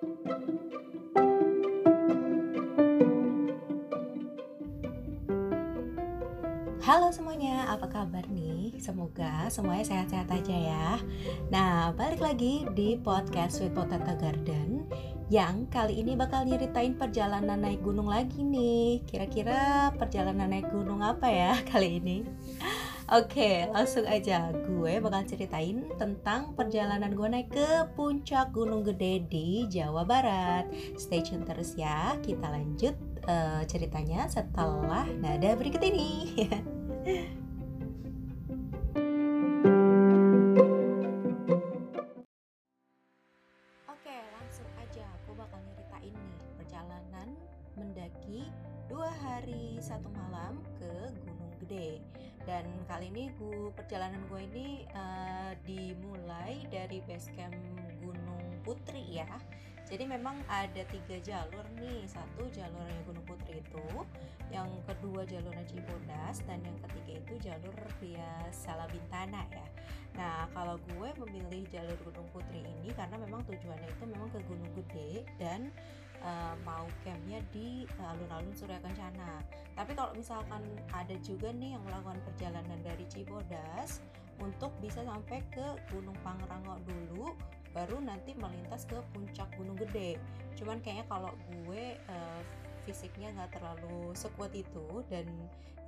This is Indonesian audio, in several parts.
Halo semuanya, apa kabar nih? Semoga semuanya sehat-sehat aja ya. Nah, balik lagi di podcast Sweet Potato Garden yang kali ini bakal nyeritain perjalanan naik gunung lagi nih. Kira-kira perjalanan naik gunung apa ya kali ini? Oke, langsung aja gue bakal ceritain tentang perjalanan gue naik ke puncak Gunung Gede di Jawa Barat. Stay tune terus ya, kita lanjut uh, ceritanya setelah nada berikut ini. kali ini gue perjalanan gue ini uh, dimulai dari base camp Gunung Putri ya. Jadi memang ada tiga jalur nih. Satu jalurnya Gunung Putri itu yang kedua jalurnya Cibodas dan yang ketiga itu jalur via Salabintana ya. Nah kalau gue memilih jalur Gunung Putri ini karena memang tujuannya itu memang ke Gunung Gede dan uh, mau campnya di alun-alun Surya Kencana. Tapi kalau misalkan ada juga nih yang melakukan perjalanan dari Cibodas untuk bisa sampai ke Gunung Pangrango dulu baru nanti melintas ke puncak gunung gede. Cuman kayaknya kalau gue uh, fisiknya nggak terlalu sekuat itu dan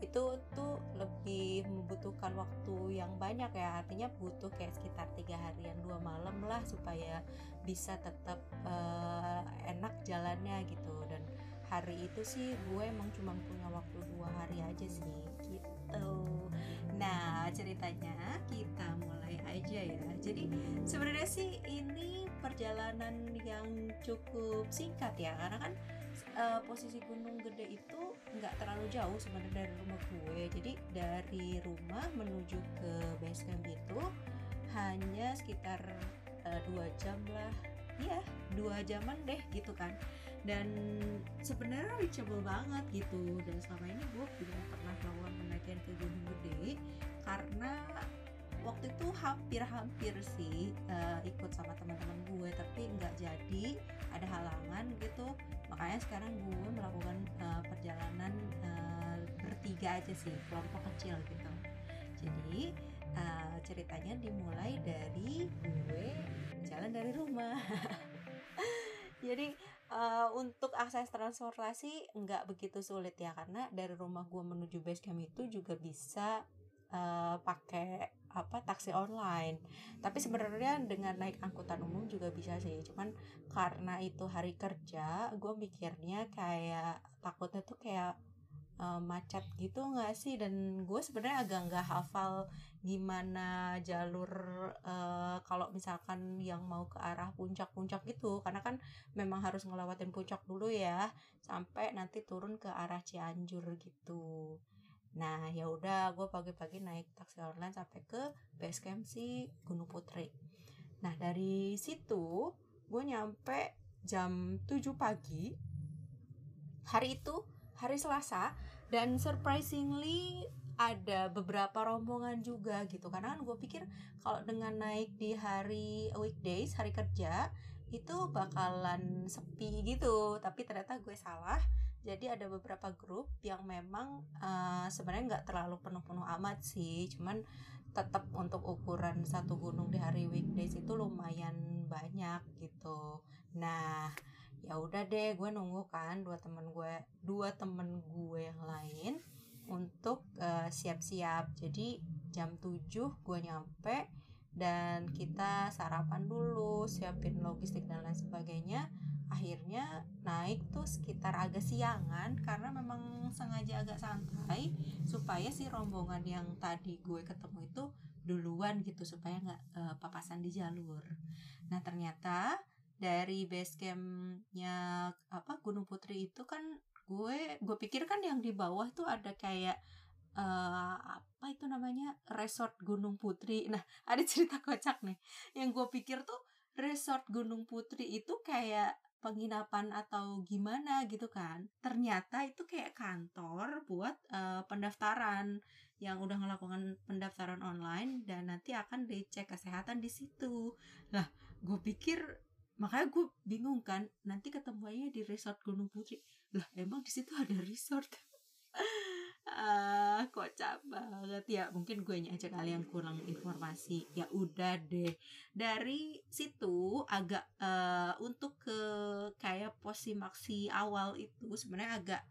itu tuh lebih membutuhkan waktu yang banyak ya. Artinya butuh kayak sekitar tiga harian dua malam lah supaya bisa tetap uh, enak jalannya gitu. Dan hari itu sih gue emang cuma punya waktu dua hari aja sih gitu. Nah ceritanya kita mulai aja ya. Jadi sebenarnya sih ini perjalanan yang cukup singkat ya karena kan uh, posisi Gunung Gede itu nggak terlalu jauh sebenarnya dari rumah gue. Jadi dari rumah menuju ke base camp itu hanya sekitar uh, dua jam lah. Ya dua jaman deh gitu kan. Dan sebenarnya reachable banget gitu. Dan selama ini gue belum pernah melakukan pendakian ke Gunung Gede karena waktu itu hampir-hampir sih uh, ikut sama teman-teman gue. Tapi nggak jadi ada halangan gitu makanya sekarang gue melakukan uh, perjalanan uh, bertiga aja sih kelompok kecil gitu. Jadi uh, ceritanya dimulai dari gue jalan dari rumah. Jadi uh, untuk akses transportasi nggak begitu sulit ya karena dari rumah gue menuju base camp itu juga bisa uh, pakai apa taksi online. Tapi sebenarnya dengan naik angkutan umum juga bisa sih. Cuman karena itu hari kerja gue mikirnya kayak takutnya tuh kayak uh, macet gitu nggak sih? Dan gue sebenarnya agak nggak hafal gimana jalur uh, kalau misalkan yang mau ke arah puncak-puncak gitu. Karena kan memang harus ngelewatin puncak dulu ya sampai nanti turun ke arah Cianjur gitu Nah, ya udah gue pagi-pagi naik taksi online sampai ke base camp si Gunung Putri. Nah, dari situ gue nyampe jam 7 pagi. Hari itu hari Selasa dan surprisingly ada beberapa rombongan juga gitu karena kan gue pikir kalau dengan naik di hari weekdays hari kerja itu bakalan sepi gitu tapi ternyata gue salah jadi ada beberapa grup yang memang uh, sebenarnya nggak terlalu penuh-penuh amat sih cuman tetap untuk ukuran satu gunung di hari weekdays itu lumayan banyak gitu. Nah ya udah deh gue nunggu kan dua temen gue dua temen gue yang lain untuk uh, siap-siap. Jadi jam 7 gue nyampe dan kita sarapan dulu siapin logistik dan lain sebagainya akhirnya naik tuh sekitar agak siangan karena memang sengaja agak santai supaya si rombongan yang tadi gue ketemu itu duluan gitu supaya nggak uh, papasan di jalur. Nah ternyata dari base campnya apa Gunung Putri itu kan gue gue pikir kan yang di bawah tuh ada kayak uh, apa itu namanya resort Gunung Putri. Nah ada cerita kocak nih yang gue pikir tuh resort Gunung Putri itu kayak penginapan atau gimana gitu kan. Ternyata itu kayak kantor buat uh, pendaftaran yang udah melakukan pendaftaran online dan nanti akan dicek kesehatan di situ. Lah gue pikir makanya gue bingung kan nanti ketemuannya di resort Gunung Putri. Lah emang di situ ada resort ah kocak banget. Ya mungkin gue aja kali yang kurang informasi. Ya udah deh. Dari situ agak uh, untuk ke kayak posi maksi awal itu sebenarnya agak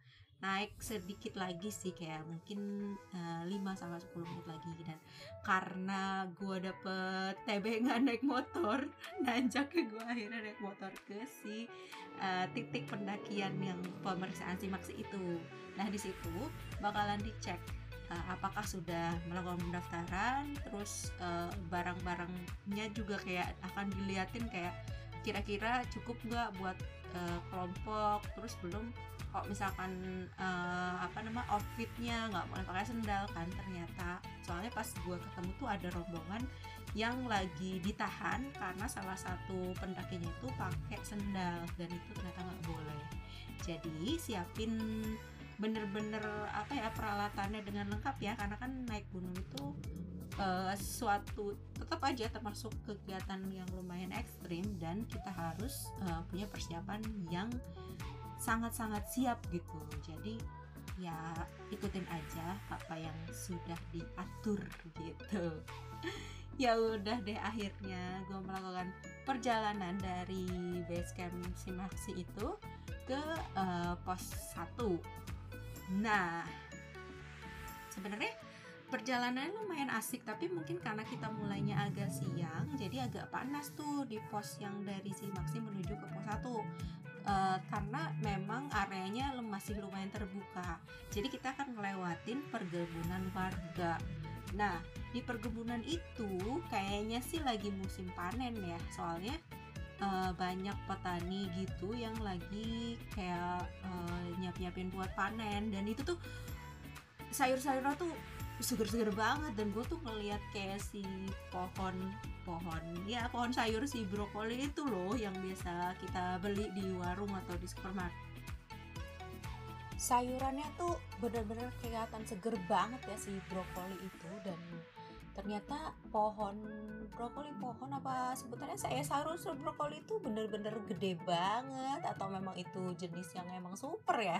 naik sedikit lagi sih kayak mungkin uh, 5 sampai 10 menit lagi dan karena gue dapet tebengan naik motor nanjak ke gue akhirnya naik motor ke si uh, titik pendakian yang pemeriksaan simaksi itu. Nah di situ bakalan dicek uh, apakah sudah melakukan pendaftaran terus uh, barang-barangnya juga kayak akan diliatin kayak kira-kira cukup nggak buat uh, kelompok terus belum kok misalkan uh, apa nama outfitnya nggak boleh pakai sendal kan ternyata. Soalnya pas gue ketemu tuh ada rombongan yang lagi ditahan karena salah satu pendakinya itu pakai sendal dan itu ternyata nggak boleh. Jadi siapin bener-bener apa ya peralatannya dengan lengkap ya karena kan naik gunung itu uh, suatu tetap aja termasuk kegiatan yang lumayan ekstrim dan kita harus uh, punya persiapan yang sangat-sangat siap gitu. Jadi ya ikutin aja apa yang sudah diatur gitu. Ya udah deh akhirnya gue melakukan perjalanan dari base camp Simaksi itu ke uh, pos 1 nah sebenarnya perjalanan lumayan asik tapi mungkin karena kita mulainya agak siang jadi agak panas tuh di pos yang dari Simaksi menuju ke pos 1 uh, karena memang areanya masih lumayan terbuka. Jadi kita akan melewatin perkebunan warga. Nah, di perkebunan itu kayaknya sih lagi musim panen ya, soalnya uh, banyak petani gitu yang lagi kayak uh, nyiap-nyiapin buat panen dan itu tuh sayur-sayurnya tuh seger-seger banget dan gue tuh ngeliat kayak si pohon pohon ya pohon sayur si brokoli itu loh yang biasa kita beli di warung atau di supermarket. Sayurannya tuh bener-bener kelihatan seger banget ya si brokoli itu dan ternyata pohon brokoli pohon apa sebutannya? Saya sarus brokoli itu bener-bener gede banget atau memang itu jenis yang emang super ya?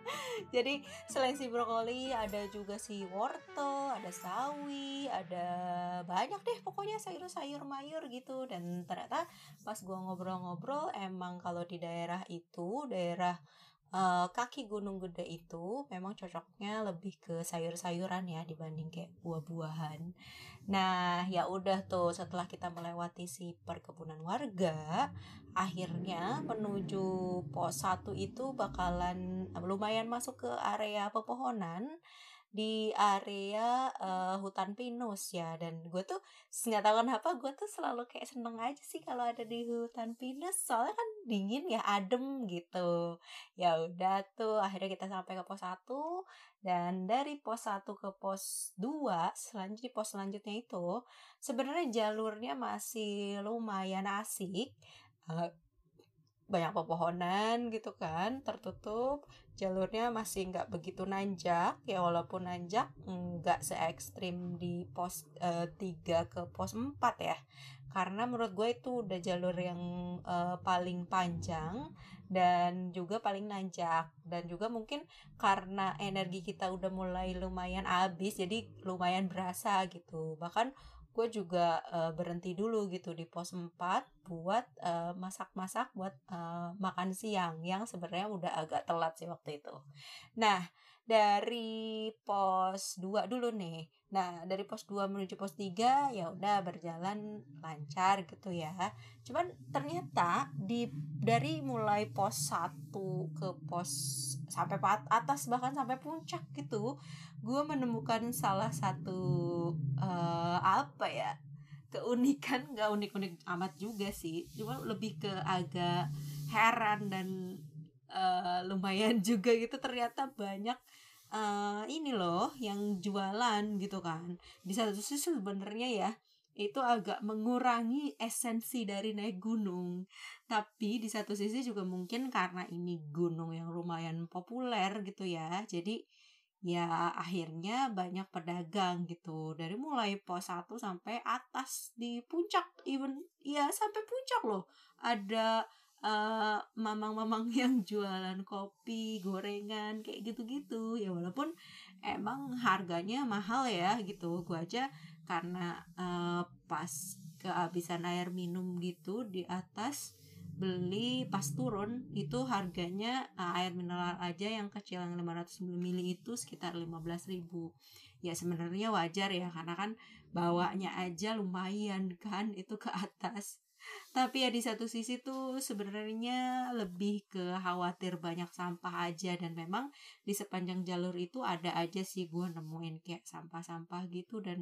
Jadi selain si brokoli ada juga si wortel ada sawi ada banyak deh pokoknya sayur-sayur mayur gitu. Dan ternyata pas gua ngobrol-ngobrol emang kalau di daerah itu daerah uh, kaki gunung gede itu memang cocoknya lebih ke sayur-sayuran ya dibanding kayak buah-buahan. Nah, ya udah tuh setelah kita melewati si perkebunan warga, akhirnya menuju pos 1 itu bakalan lumayan masuk ke area pepohonan di area uh, hutan pinus ya dan gue tuh nggak tahu kenapa gue tuh selalu kayak seneng aja sih kalau ada di hutan pinus soalnya kan dingin ya adem gitu. Ya udah tuh akhirnya kita sampai ke pos 1 dan dari pos 1 ke pos 2 selanjutnya pos selanjutnya itu sebenarnya jalurnya masih lumayan asik uh, banyak pepohonan gitu kan tertutup. Jalurnya masih nggak begitu nanjak ya walaupun nanjak nggak se ekstrim di pos uh, eh, 3 ke pos 4 ya. Karena menurut gue itu udah jalur yang uh, paling panjang dan juga paling nanjak. Dan juga mungkin karena energi kita udah mulai lumayan habis jadi lumayan berasa gitu. Bahkan gue juga uh, berhenti dulu gitu di pos 4 buat masak masak-masak buat uh, makan siang yang sebenarnya udah agak telat sih waktu itu. Nah, dari pos 2 dulu nih. Nah, dari pos 2 menuju pos 3 ya udah berjalan lancar gitu ya. Cuman ternyata di dari mulai pos 1 ke pos sampai atas bahkan sampai puncak gitu, gue menemukan salah satu uh, apa ya? Keunikan nggak unik-unik amat juga sih. Cuma lebih ke agak heran dan uh, lumayan juga gitu. Ternyata banyak uh, ini loh yang jualan gitu kan. Di satu sisi sebenarnya ya itu agak mengurangi esensi dari naik gunung. Tapi di satu sisi juga mungkin karena ini gunung yang lumayan populer gitu ya. Jadi ya akhirnya banyak pedagang gitu. Dari mulai pos 1 sampai atas di puncak even ya sampai puncak loh. Ada uh, mamang-mamang yang jualan kopi gorengan kayak gitu-gitu. Ya walaupun emang harganya mahal ya gitu. Gua aja karena uh, pas kehabisan air minum gitu di atas beli pas turun itu harganya uh, air mineral aja yang kecil yang 500 ml itu sekitar 15.000 ya sebenarnya wajar ya karena kan bawanya aja lumayan kan itu ke atas. Tapi ya di satu sisi tuh sebenarnya lebih ke khawatir banyak sampah aja dan memang di sepanjang jalur itu ada aja sih gue nemuin kayak sampah-sampah gitu dan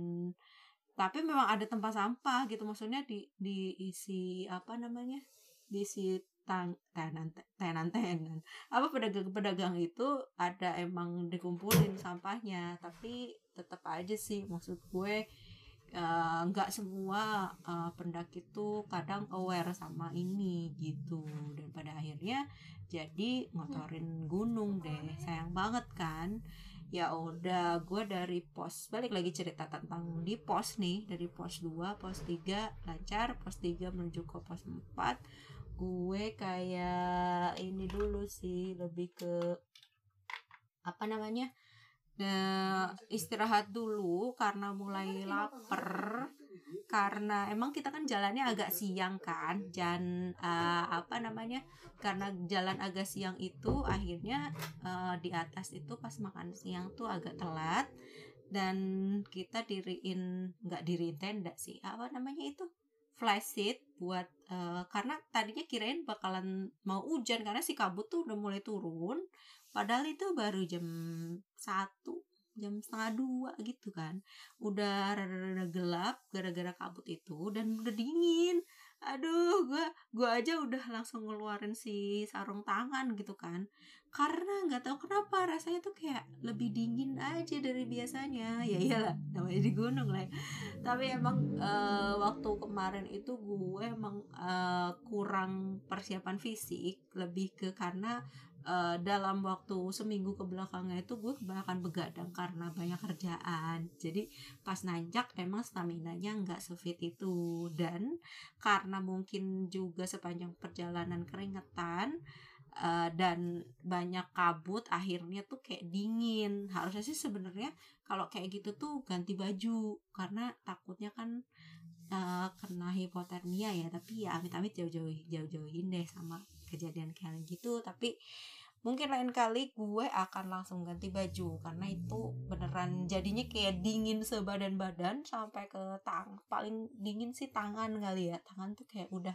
tapi memang ada tempat sampah gitu. Maksudnya di diisi apa namanya di si tang tenan tenan tenan. Apa pedagang-pedagang itu ada emang dikumpulin sampahnya tapi tetap aja sih maksud gue eh, nggak uh, semua uh, pendaki itu kadang aware sama ini gitu. Dan pada akhirnya jadi ngotorin gunung deh. Sayang banget kan? Ya udah gue dari pos balik lagi cerita tentang di pos nih dari pos 2 pos 3 lancar pos 3 menuju ke pos 4 gue kayak ini dulu sih lebih ke apa namanya nah, istirahat dulu karena mulai lapar. Karena emang kita kan jalannya agak siang kan dan uh, apa namanya karena jalan agak siang itu akhirnya uh, di atas itu pas makan siang tuh agak telat. Dan kita diriin nggak diriin tenda sih apa namanya itu flash seat buat uh, karena tadinya kirain bakalan mau hujan karena si kabut tuh udah mulai turun padahal itu baru jam satu jam setengah dua gitu kan. Udah rada-rada gelap gara-gara kabut itu dan udah dingin. Aduh gue gue aja udah langsung ngeluarin si sarung tangan gitu kan karena nggak tahu kenapa rasanya tuh kayak lebih dingin aja dari biasanya. Ya iyalah namanya di gunung lah ya. tapi emang uh, waktu kemarin itu gue emang uh, kurang persiapan fisik lebih ke karena uh, dalam waktu seminggu ke belakangnya itu gue kebanyakan begadang karena banyak kerjaan. Jadi pas nanjak emang stamina nya nggak sefit itu. Dan karena mungkin juga sepanjang perjalanan keringetan uh, dan banyak kabut akhirnya tuh kayak dingin. Harusnya sih sebenarnya kalau kayak gitu tuh ganti baju karena takutnya kan uh, kena hipotermia ya. Tapi ya amit-amit jauh-jauh jauh-jauhin deh sama kejadian kayak gitu. Tapi mungkin lain kali gue akan langsung ganti baju karena itu beneran jadinya kayak dingin sebadan badan sampai ke tang paling dingin sih tangan kali ya. Tangan tuh kayak udah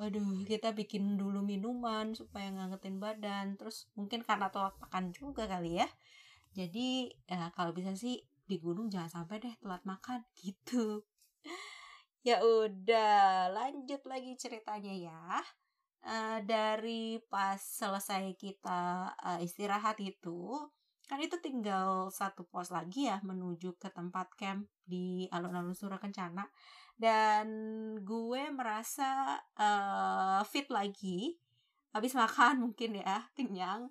waduh kita bikin dulu minuman supaya ngangetin badan. Terus mungkin karena telat makan juga kali ya. Jadi ya, kalau bisa sih di gunung jangan sampai deh telat makan gitu. Ya udah lanjut lagi ceritanya ya. Uh, dari pas selesai kita uh, istirahat itu kan itu tinggal satu pos lagi ya menuju ke tempat camp di alun-alun Surakencana dan gue merasa uh, fit lagi. Habis makan mungkin ya kenyang.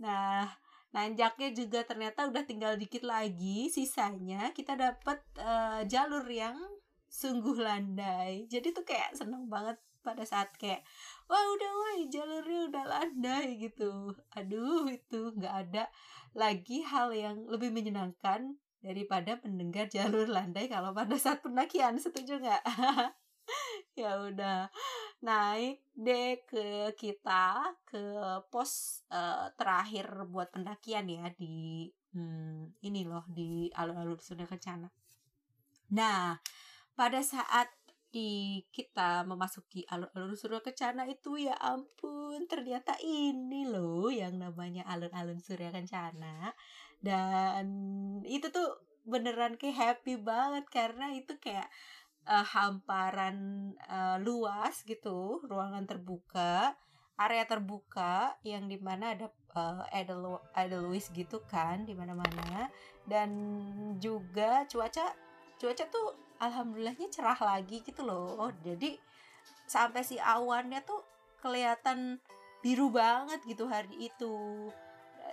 Nah nanjaknya juga ternyata udah tinggal dikit lagi. Sisanya kita dapat uh, jalur yang sungguh landai. Jadi tuh kayak seneng banget pada saat kayak wah udah wah jalurnya udah landai gitu. Aduh itu nggak ada lagi hal yang lebih menyenangkan daripada mendengar jalur landai kalau pada saat pendakian setuju nggak ya udah naik deh ke kita ke pos uh, terakhir buat pendakian ya di hmm, ini loh di alur-alur Sunda Kencana. Nah, pada saat di kita memasuki alur-alur Surya Kencana itu ya ampun ternyata ini loh yang namanya alun-alun Surya Kencana dan itu tuh beneran kayak happy banget karena itu kayak uh, hamparan uh, luas gitu ruangan terbuka area terbuka yang di mana ada uh, Edel Edelweiss gitu kan di mana mana dan juga cuaca cuaca tuh alhamdulillahnya cerah lagi gitu loh. Jadi sampai si awannya tuh kelihatan biru banget gitu hari itu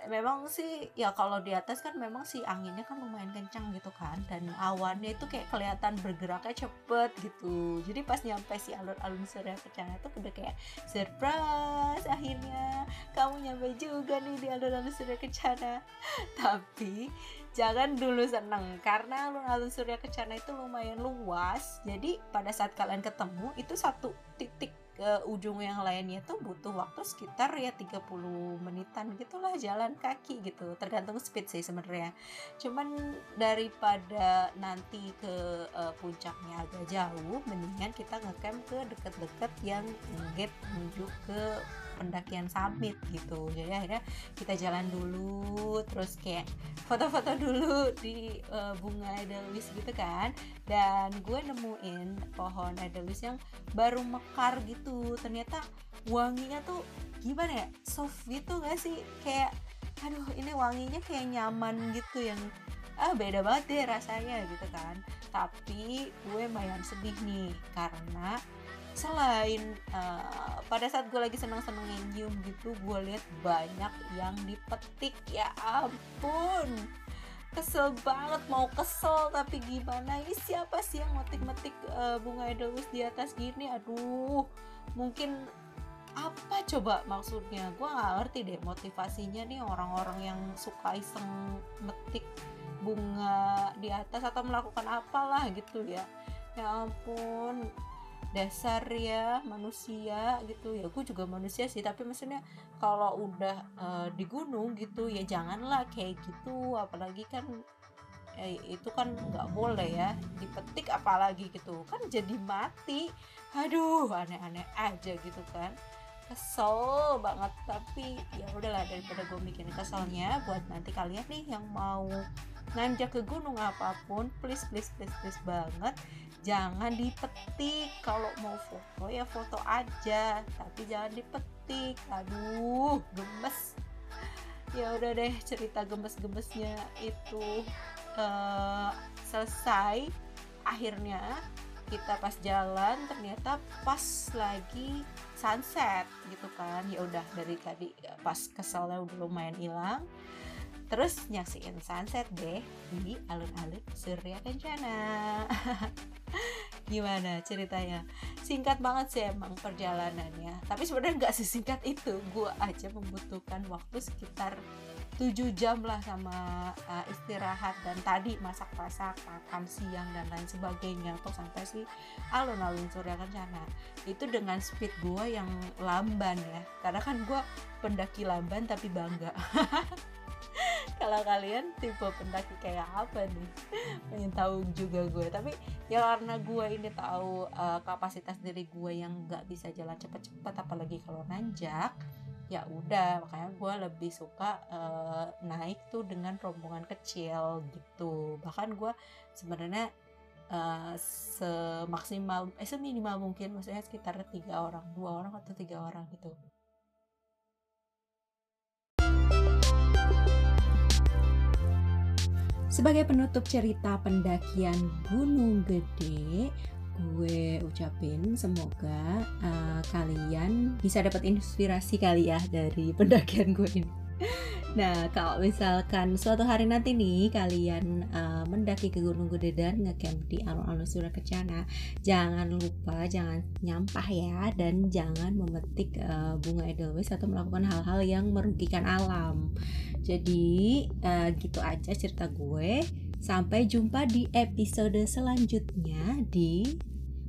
memang sih ya kalau di atas kan memang sih anginnya kan lumayan kencang gitu kan. Dan awannya itu kayak kelihatan bergeraknya cepet gitu. Jadi pas nyampe si alun-alun surya kencana tuh udah kayak surprise akhirnya kamu nyampe juga nih di alun-alun surya kencana. Tapi jangan dulu seneng karena alun-alun surya kencana itu lumayan luas. Jadi pada saat kalian ketemu itu satu titik ke ujung yang lainnya tuh butuh waktu sekitar ya 30 menitan gitulah jalan kaki gitu. Tergantung speed sih sebenarnya. Cuman daripada nanti ke uh, puncaknya agak jauh mendingan kita ngecamp ke deket-deket yang gate menuju ke pendakian summit gitu. Jadi akhirnya kita jalan dulu terus kayak foto-foto dulu di uh, bunga edelweiss gitu kan. Dan gue nemuin pohon edelweiss yang baru mekar gitu. Ternyata wanginya tuh gimana ya? Soft gitu gak sih? Kayak aduh ini wanginya kayak nyaman gitu yang ah beda banget deh rasanya gitu kan. Tapi gue lumayan sedih nih karena selain uh, pada saat gue lagi seneng-senengnya nyium gitu gue lihat banyak yang dipetik. Ya ampun kesel banget mau kesel tapi gimana? Ini siapa sih yang metik-metik uh, bunga edelweiss di atas gini? Aduh mungkin apa coba maksudnya? Gue gak ngerti deh motivasinya nih orang-orang yang suka iseng metik bunga di atas atau melakukan apalah gitu ya. Ya ampun dasar ya manusia gitu. Ya gue juga manusia sih tapi maksudnya kalau udah uh, di gunung gitu ya janganlah kayak gitu. Apalagi kan eh, itu kan nggak boleh ya dipetik apalagi gitu. Kan jadi mati. Aduh aneh-aneh aja gitu kan. Kesel banget. Tapi ya udahlah daripada gue bikin keselnya buat nanti kalian nih yang mau nanjak ke gunung apa pun please please please please banget. Jangan dipetik. Kalau mau foto ya foto aja. Tapi jangan dipetik. Aduh gemes. Ya udah deh cerita gemes-gemesnya itu uh, selesai. Akhirnya kita pas jalan ternyata pas lagi sunset gitu kan. Ya udah dari tadi pas keselnya udah lumayan hilang terus nyaksiin sunset deh di alun-alun Surya Kencana. Gimana ceritanya? Singkat banget sih emang perjalanannya. Tapi sebenarnya nggak sesingkat itu. Gue aja membutuhkan waktu sekitar 7 jam lah sama uh, istirahat dan tadi masak-masak makan siang dan lain sebagainya atau sampai si alun-alun Surya Kencana. Itu dengan speed gue yang lamban ya. Karena kan gue pendaki lamban tapi bangga kalau kalian tipe pendaki kayak apa nih? Pengen tahu juga gue. Tapi ya karena gue ini tahu uh, kapasitas diri gue yang nggak bisa jalan cepet-cepet apalagi kalau nanjak ya udah. Makanya gue lebih suka uh, naik tuh dengan rombongan kecil gitu. Bahkan gue sebenarnya uh, semaksimal eh seminimal mungkin maksudnya sekitar tiga orang dua orang atau tiga orang gitu Sebagai penutup cerita pendakian Gunung Gede, gue ucapin semoga uh, kalian bisa dapat inspirasi kali ya dari pendakian gue ini. Nah, kalau misalkan suatu hari nanti nih kalian uh, mendaki ke Gunung Gede dan ngecamp di alun-alun Kencana, jangan lupa jangan nyampah ya dan jangan memetik uh, bunga edelweiss atau melakukan hal-hal yang merugikan alam. Jadi uh, gitu aja cerita gue. Sampai jumpa di episode selanjutnya di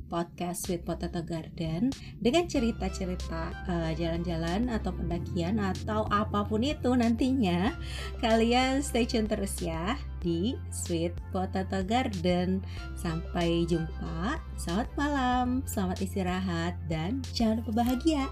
podcast Sweet Potato Garden dengan cerita-cerita uh, jalan-jalan atau pendakian atau apa pun itu nantinya. Kalian stay tune terus ya di Sweet Potato Garden. Sampai jumpa. Selamat malam selamat istirahat dan jangan lupa bahagia